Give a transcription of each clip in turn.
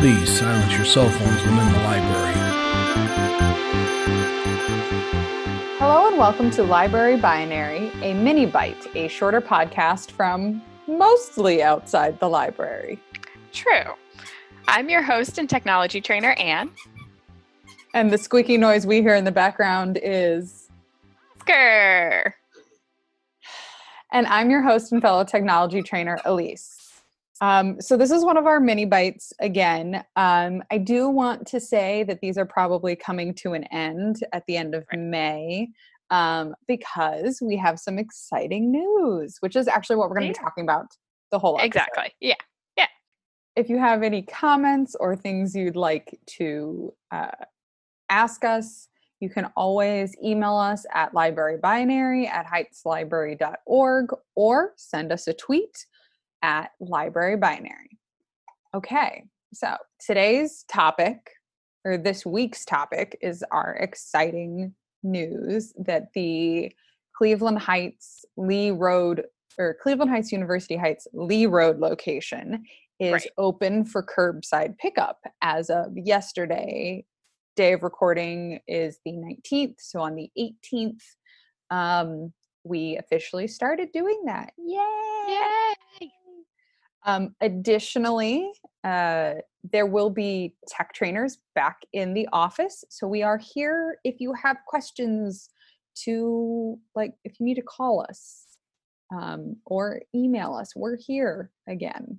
Please silence your cell phones when in the library. Hello and welcome to Library Binary, a mini bite, a shorter podcast from mostly outside the library. True. I'm your host and technology trainer, Anne. And the squeaky noise we hear in the background is. Skr. And I'm your host and fellow technology trainer, Elise. Um, so this is one of our mini bites again. Um, I do want to say that these are probably coming to an end at the end of right. May um, because we have some exciting news, which is actually what we're going to be talking about the whole episode. Exactly. Yeah. Yeah. If you have any comments or things you'd like to uh, ask us, you can always email us at librarybinary at heightslibrary.org or send us a tweet at library binary. Okay, so today's topic, or this week's topic, is our exciting news that the Cleveland Heights Lee Road or Cleveland Heights University Heights Lee Road location is right. open for curbside pickup as of yesterday, day of recording is the 19th. So on the 18th, um, we officially started doing that. Yay! Yay! Um, additionally, uh, there will be tech trainers back in the office. So we are here if you have questions to, like, if you need to call us um, or email us, we're here again.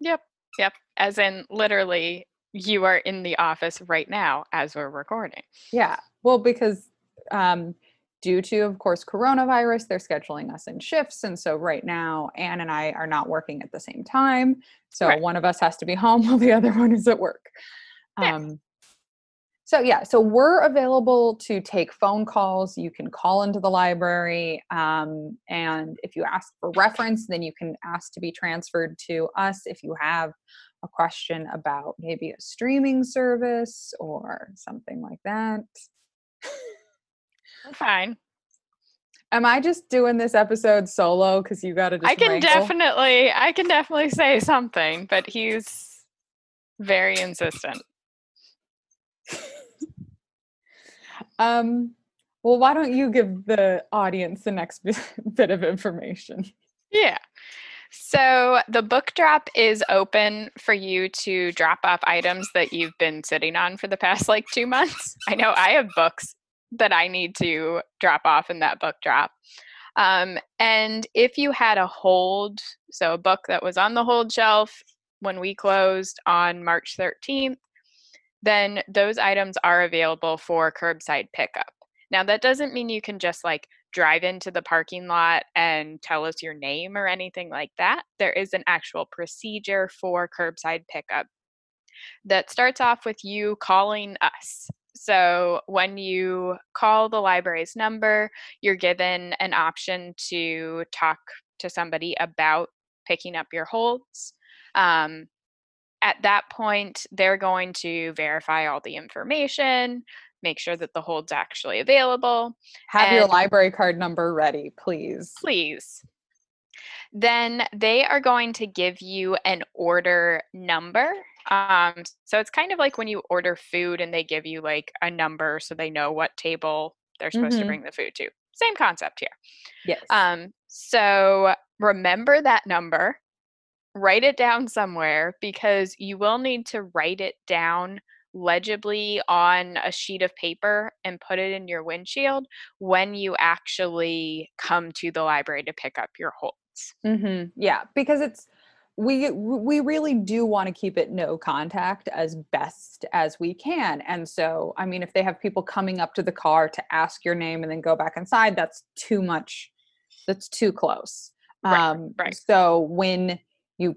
Yep. Yep. As in, literally, you are in the office right now as we're recording. Yeah. Well, because um, due to, of course, coronavirus, they're scheduling us in shifts. And so right now, Anne and I are not working at the same time. So right. one of us has to be home while the other one is at work. Yeah. Um, so yeah, so we're available to take phone calls. You can call into the library, um, and if you ask for reference, then you can ask to be transferred to us if you have a question about maybe a streaming service or something like that. Fine. Am I just doing this episode solo because you got to? I can wrangle? definitely, I can definitely say something, but he's very insistent. um. Well, why don't you give the audience the next bit of information? Yeah. So the book drop is open for you to drop off items that you've been sitting on for the past like two months. I know I have books that I need to drop off in that book drop. Um, and if you had a hold, so a book that was on the hold shelf when we closed on March 13th, then those items are available for curbside pickup. Now, that doesn't mean you can just like drive into the parking lot and tell us your name or anything like that. There is an actual procedure for curbside pickup that starts off with you calling us. So, when you call the library's number, you're given an option to talk to somebody about picking up your holds. Um, at that point, they're going to verify all the information, make sure that the hold's actually available. Have your library card number ready, please. Please. Then they are going to give you an order number. Um, so it's kind of like when you order food and they give you like a number so they know what table they're supposed mm-hmm. to bring the food to. Same concept here. Yes. Um, so remember that number, write it down somewhere because you will need to write it down legibly on a sheet of paper and put it in your windshield when you actually come to the library to pick up your holds. Mm-hmm. Yeah, because it's we we really do want to keep it no contact as best as we can and so i mean if they have people coming up to the car to ask your name and then go back inside that's too much that's too close right, um right. so when you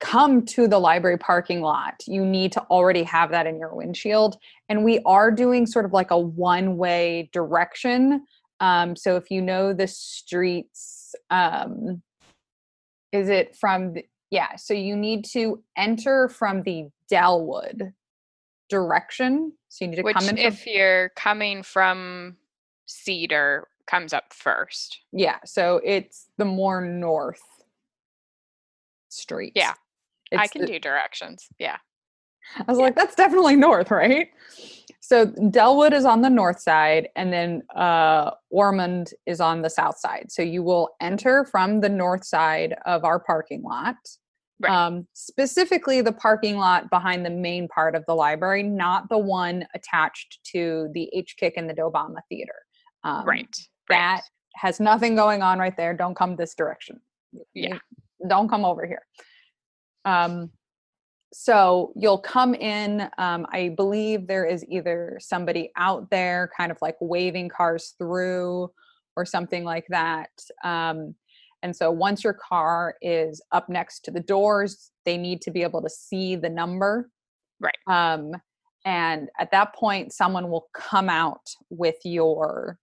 come to the library parking lot, you need to already have that in your windshield. And we are doing sort of like a one way direction. Um, so if you know the streets, um, is it from, the, yeah, so you need to enter from the Dellwood direction. So you need to Which, come in. From, if you're coming from Cedar, comes up first. Yeah, so it's the more north street. Yeah. It's I can the, do directions. Yeah. I was like, that's definitely north, right? So Delwood is on the north side, and then uh, Ormond is on the south side. So you will enter from the north side of our parking lot. Right. Um, specifically, the parking lot behind the main part of the library, not the one attached to the H Kick and the Dobama Theater. Um, right. That has nothing going on right there. Don't come this direction. Yeah. Don't come over here. Um, so you'll come in. Um, I believe there is either somebody out there kind of like waving cars through or something like that. Um, and so once your car is up next to the doors, they need to be able to see the number. Right. Um, and at that point, someone will come out with your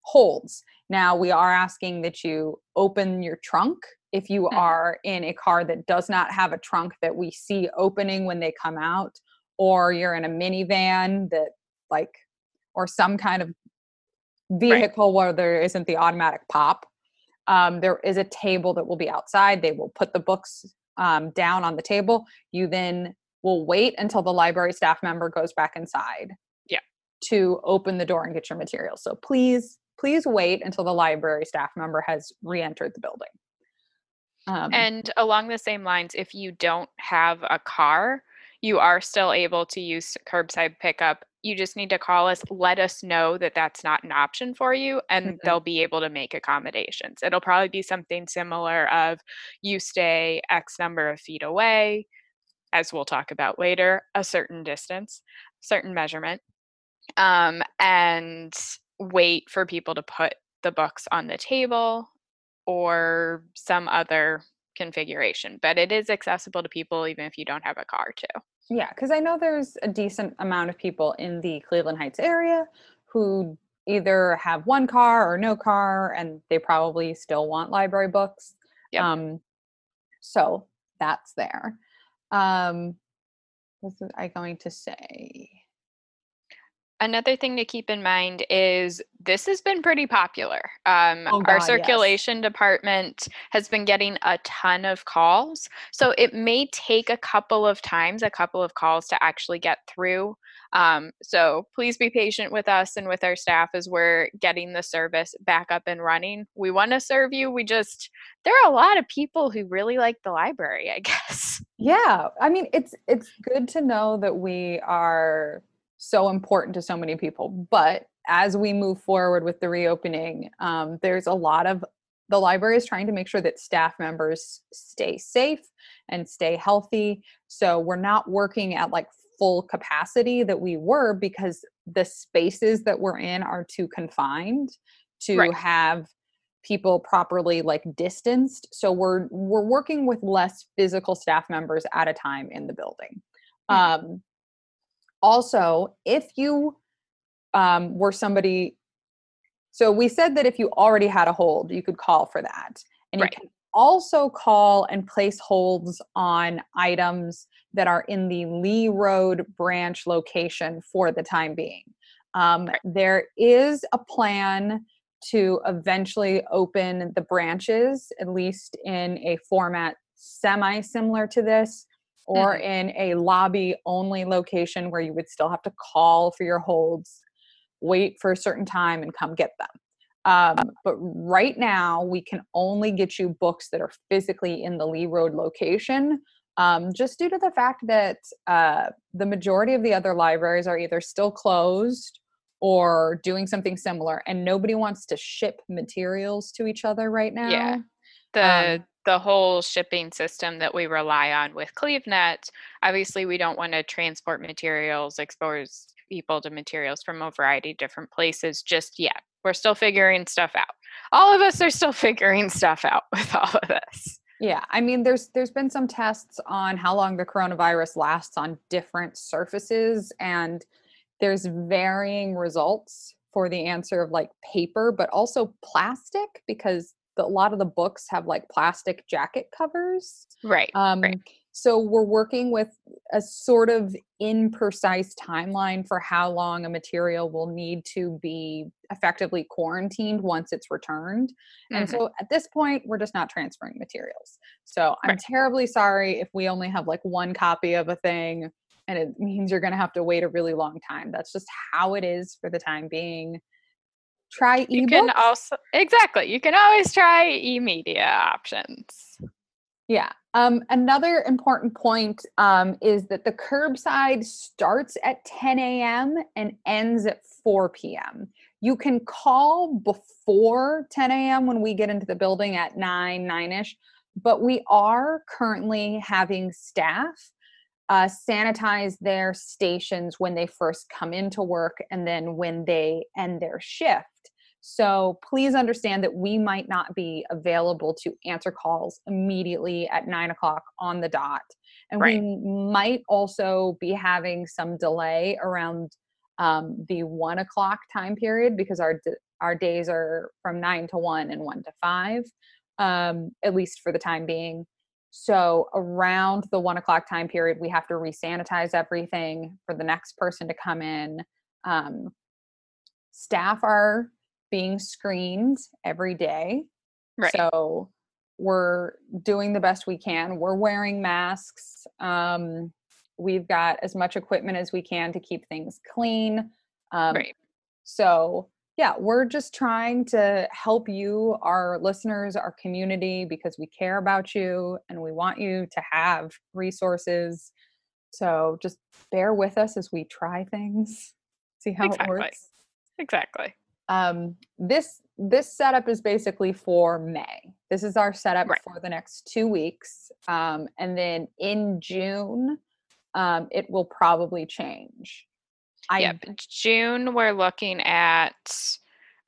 holds. Now, we are asking that you open your trunk if you Mhm. are in a car that does not have a trunk that we see opening when they come out, or you're in a minivan that, like, or some kind of vehicle where there isn't the automatic pop. Um, there is a table that will be outside. They will put the books um, down on the table. You then will wait until the library staff member goes back inside. Yeah. To open the door and get your materials. So please, please wait until the library staff member has re-entered the building. Um, And along the same lines, if you don't have a car, you are still able to use curbside pickup. You just need to call us, let us know that that's not an option for you, and Mhm. they'll be able to make accommodations. It'll probably be something similar of you stay X number of feet away, as we'll talk about later, a certain distance, certain measurement, um, and wait for people to put the books on the table or some other configuration. But it is accessible to people even if you don't have a car too. Yeah, because I know there's a decent amount of people in the Cleveland Heights area who either have one car or no car, and they probably still want library books. Yep. Um, so that's there. Um, what was I going to say? Another thing to keep in mind is this has been pretty popular. Um, Oh, our God, yes. circulation department has been getting a ton of calls. So it may take a couple of times, a couple of calls to actually get through. Um, so please be patient with us and with our staff as we're getting the service back up and running. We want to serve you. We just, there are a lot of people who really like the library, I guess. Yeah, I mean it's it's good to know that we are so important to so many people. But as we move forward with the reopening, um, there's a lot of the library is trying to make sure that staff members stay safe and stay healthy. So we're not working at like full capacity that we were because the spaces that we're in are too confined to Right. have people properly like distanced so we're we're working with less physical staff members at a time in the building Mhm. um also if you um were somebody so we said that if you already had a hold you could call for that and Right. you can also call and place holds on items that are in the lee road branch location for the time being um, Right. there is a plan to eventually open the branches, at least in a format semi similar to this, or in a lobby only location where you would still have to call for your holds, wait for a certain time, and come get them. Um, but right now, we can only get you books that are physically in the Lee Road location, um, just due to the fact that uh, the majority of the other libraries are either still closed or doing something similar, and nobody wants to ship materials to each other right now. Yeah. Um, the the whole shipping system that we rely on with CleveNet, obviously we don't want to transport materials, expose people to materials from a variety of different places just yet. We're still figuring stuff out. All of us are still figuring stuff out with all of this. Yeah, I mean, there's there's been some tests on how long the coronavirus lasts on different surfaces, and there's varying results for the answer of like paper, but also plastic because the, a lot of the books have like plastic jacket covers. Right. Um, right. So we're working with a sort of imprecise timeline for how long a material will need to be effectively quarantined once it's returned. And Mhm. so at this point, we're just not transferring materials. So I'm Right. terribly sorry if we only have like one copy of a thing and it means you're going to have to wait a really long time. That's just how it is for the time being. Try e. You can also exactly. You can always try e-media options. Yeah. Um, another important point um, is that the curbside starts at 10 a.m. and ends at 4 p.m. You can call before 10 a.m. when we get into the building at 9, 9 ish, but we are currently having staff uh, sanitize their stations when they first come into work and then when they end their shift. So please understand that we might not be available to answer calls immediately at nine o'clock on the dot. And Right. we might also be having some delay around um, the one o'clock time period because our our days are from nine to one and one to five, um, at least for the time being. So around the one o'clock time period, we have to resanitize everything for the next person to come in. Um, staff are being screened every day. Right. So we're doing the best we can. We're wearing masks. Um, we've got as much equipment as we can to keep things clean. Um, right. so, yeah, we're just trying to help you, our listeners, our community, because we care about you and we want you to have resources. So, just bear with us as we try things, see how Exactly. it works. Exactly. Um, this this setup is basically for May. This is our setup Right. for the next two weeks, um, and then in June, um, it will probably change. I yep. June we're looking at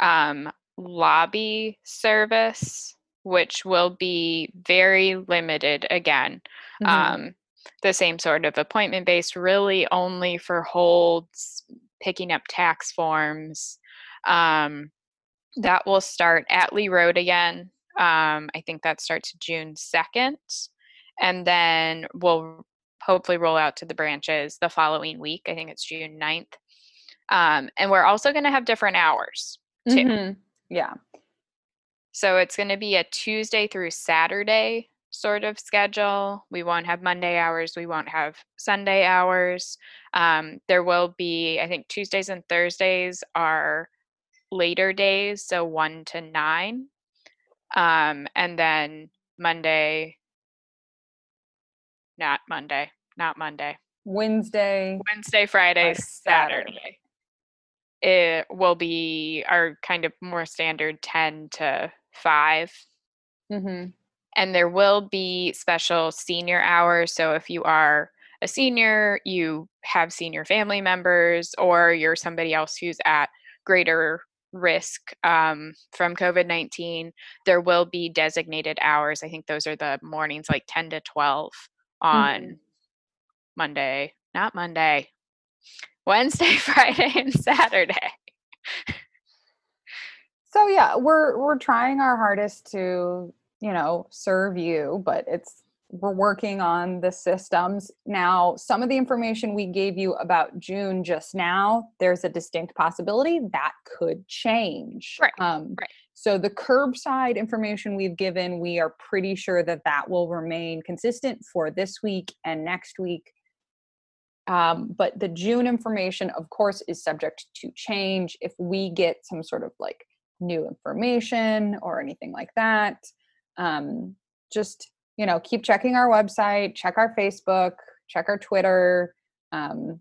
um, lobby service, which will be very limited again. mhm. um, the same sort of appointment based, really only for holds, picking up tax forms. Um, that will start at Lee Road again. Um, I think that starts June 2nd. And then we'll hopefully roll out to the branches the following week. I think it's June 9th. Um, and we're also going to have different hours. too. Mhm. Yeah. So it's going to be a Tuesday through Saturday sort of schedule. We won't have Monday hours. We won't have Sunday hours. Um, there will be, I think, Tuesdays and Thursdays are later days, so one to nine. Um, and then Monday, not Monday, not Monday. Wednesday. Wednesday, Friday, Saturday. Saturday. It will be our kind of more standard 10 to 5 Mm-hmm. and there will be special senior hours. So if you are a senior, you have senior family members, or you're somebody else who's at greater risk um, from COVID 19, there will be designated hours. I think those are the mornings like 10 to 12 on Monday, not Monday, Wednesday, Friday, and Saturday. So yeah, we're we're trying our hardest to you know serve you, but it's we're working on the systems now. Some of the information we gave you about June just now, there's a distinct possibility that could change. Right, Um, right. So the curbside information we've given, we are pretty sure that that will remain consistent for this week and next week. Um, but the June information, of course, is subject to change if we get some sort of like new information or anything like that. Um, just you know, keep checking our website, check our Facebook, check our Twitter. Um,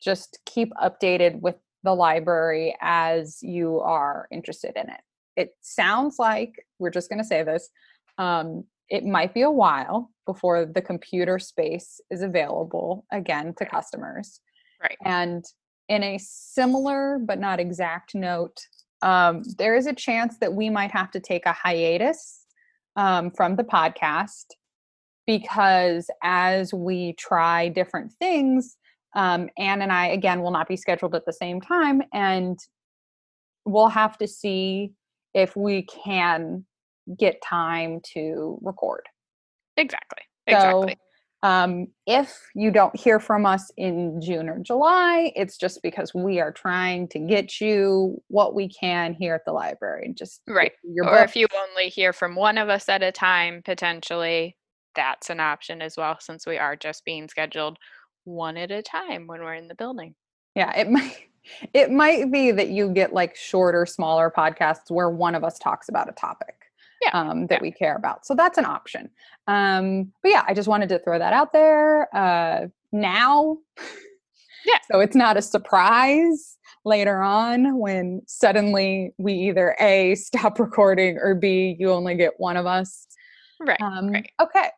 just keep updated with the library as you are interested in it. It sounds like we're just going to say this. Um, it might be a while before the computer space is available again to customers. Right. And in a similar but not exact note, um, there is a chance that we might have to take a hiatus um, from the podcast because as we try different things, um, Anne and I, again, will not be scheduled at the same time. And we'll have to see if we can get time to record. Exactly. So, Exactly. Um, if you don't hear from us in June or July, it's just because we are trying to get you what we can here at the library. Just Right. Your or if you only hear from one of us at a time, potentially, that's an option as well, since we are just being scheduled one at a time when we're in the building. Yeah, it might it might be that you get like shorter, smaller podcasts where one of us talks about a topic Yeah, um, that yeah. we care about. So that's an option. Um, but yeah, I just wanted to throw that out there uh, now. Yeah. So it's not a surprise later on when suddenly we either A, stop recording or B, you only get one of us. Right. Um, right. Okay.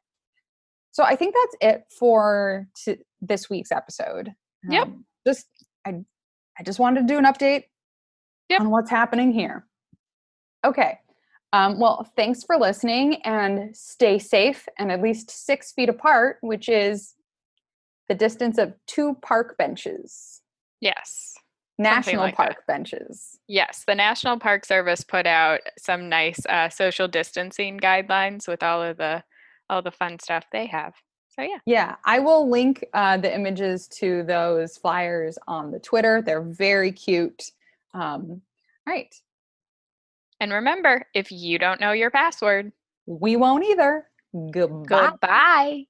So I think that's it for t- this week's episode. Yep. Um, just I I just wanted to do an update Yep. on what's happening here. Okay. Um, well, thanks for listening and stay safe and at least six feet apart, which is the distance of two park benches, Yes. national like that. park benches. Yes. The National Park Service put out some nice uh, social distancing guidelines with all of the all the fun stuff they have. So yeah. Yeah, I will link uh, the images to those flyers on the Twitter. They're very cute. Um, all right. And remember, if you don't know your password, We won't either. Goodbye. goodbye.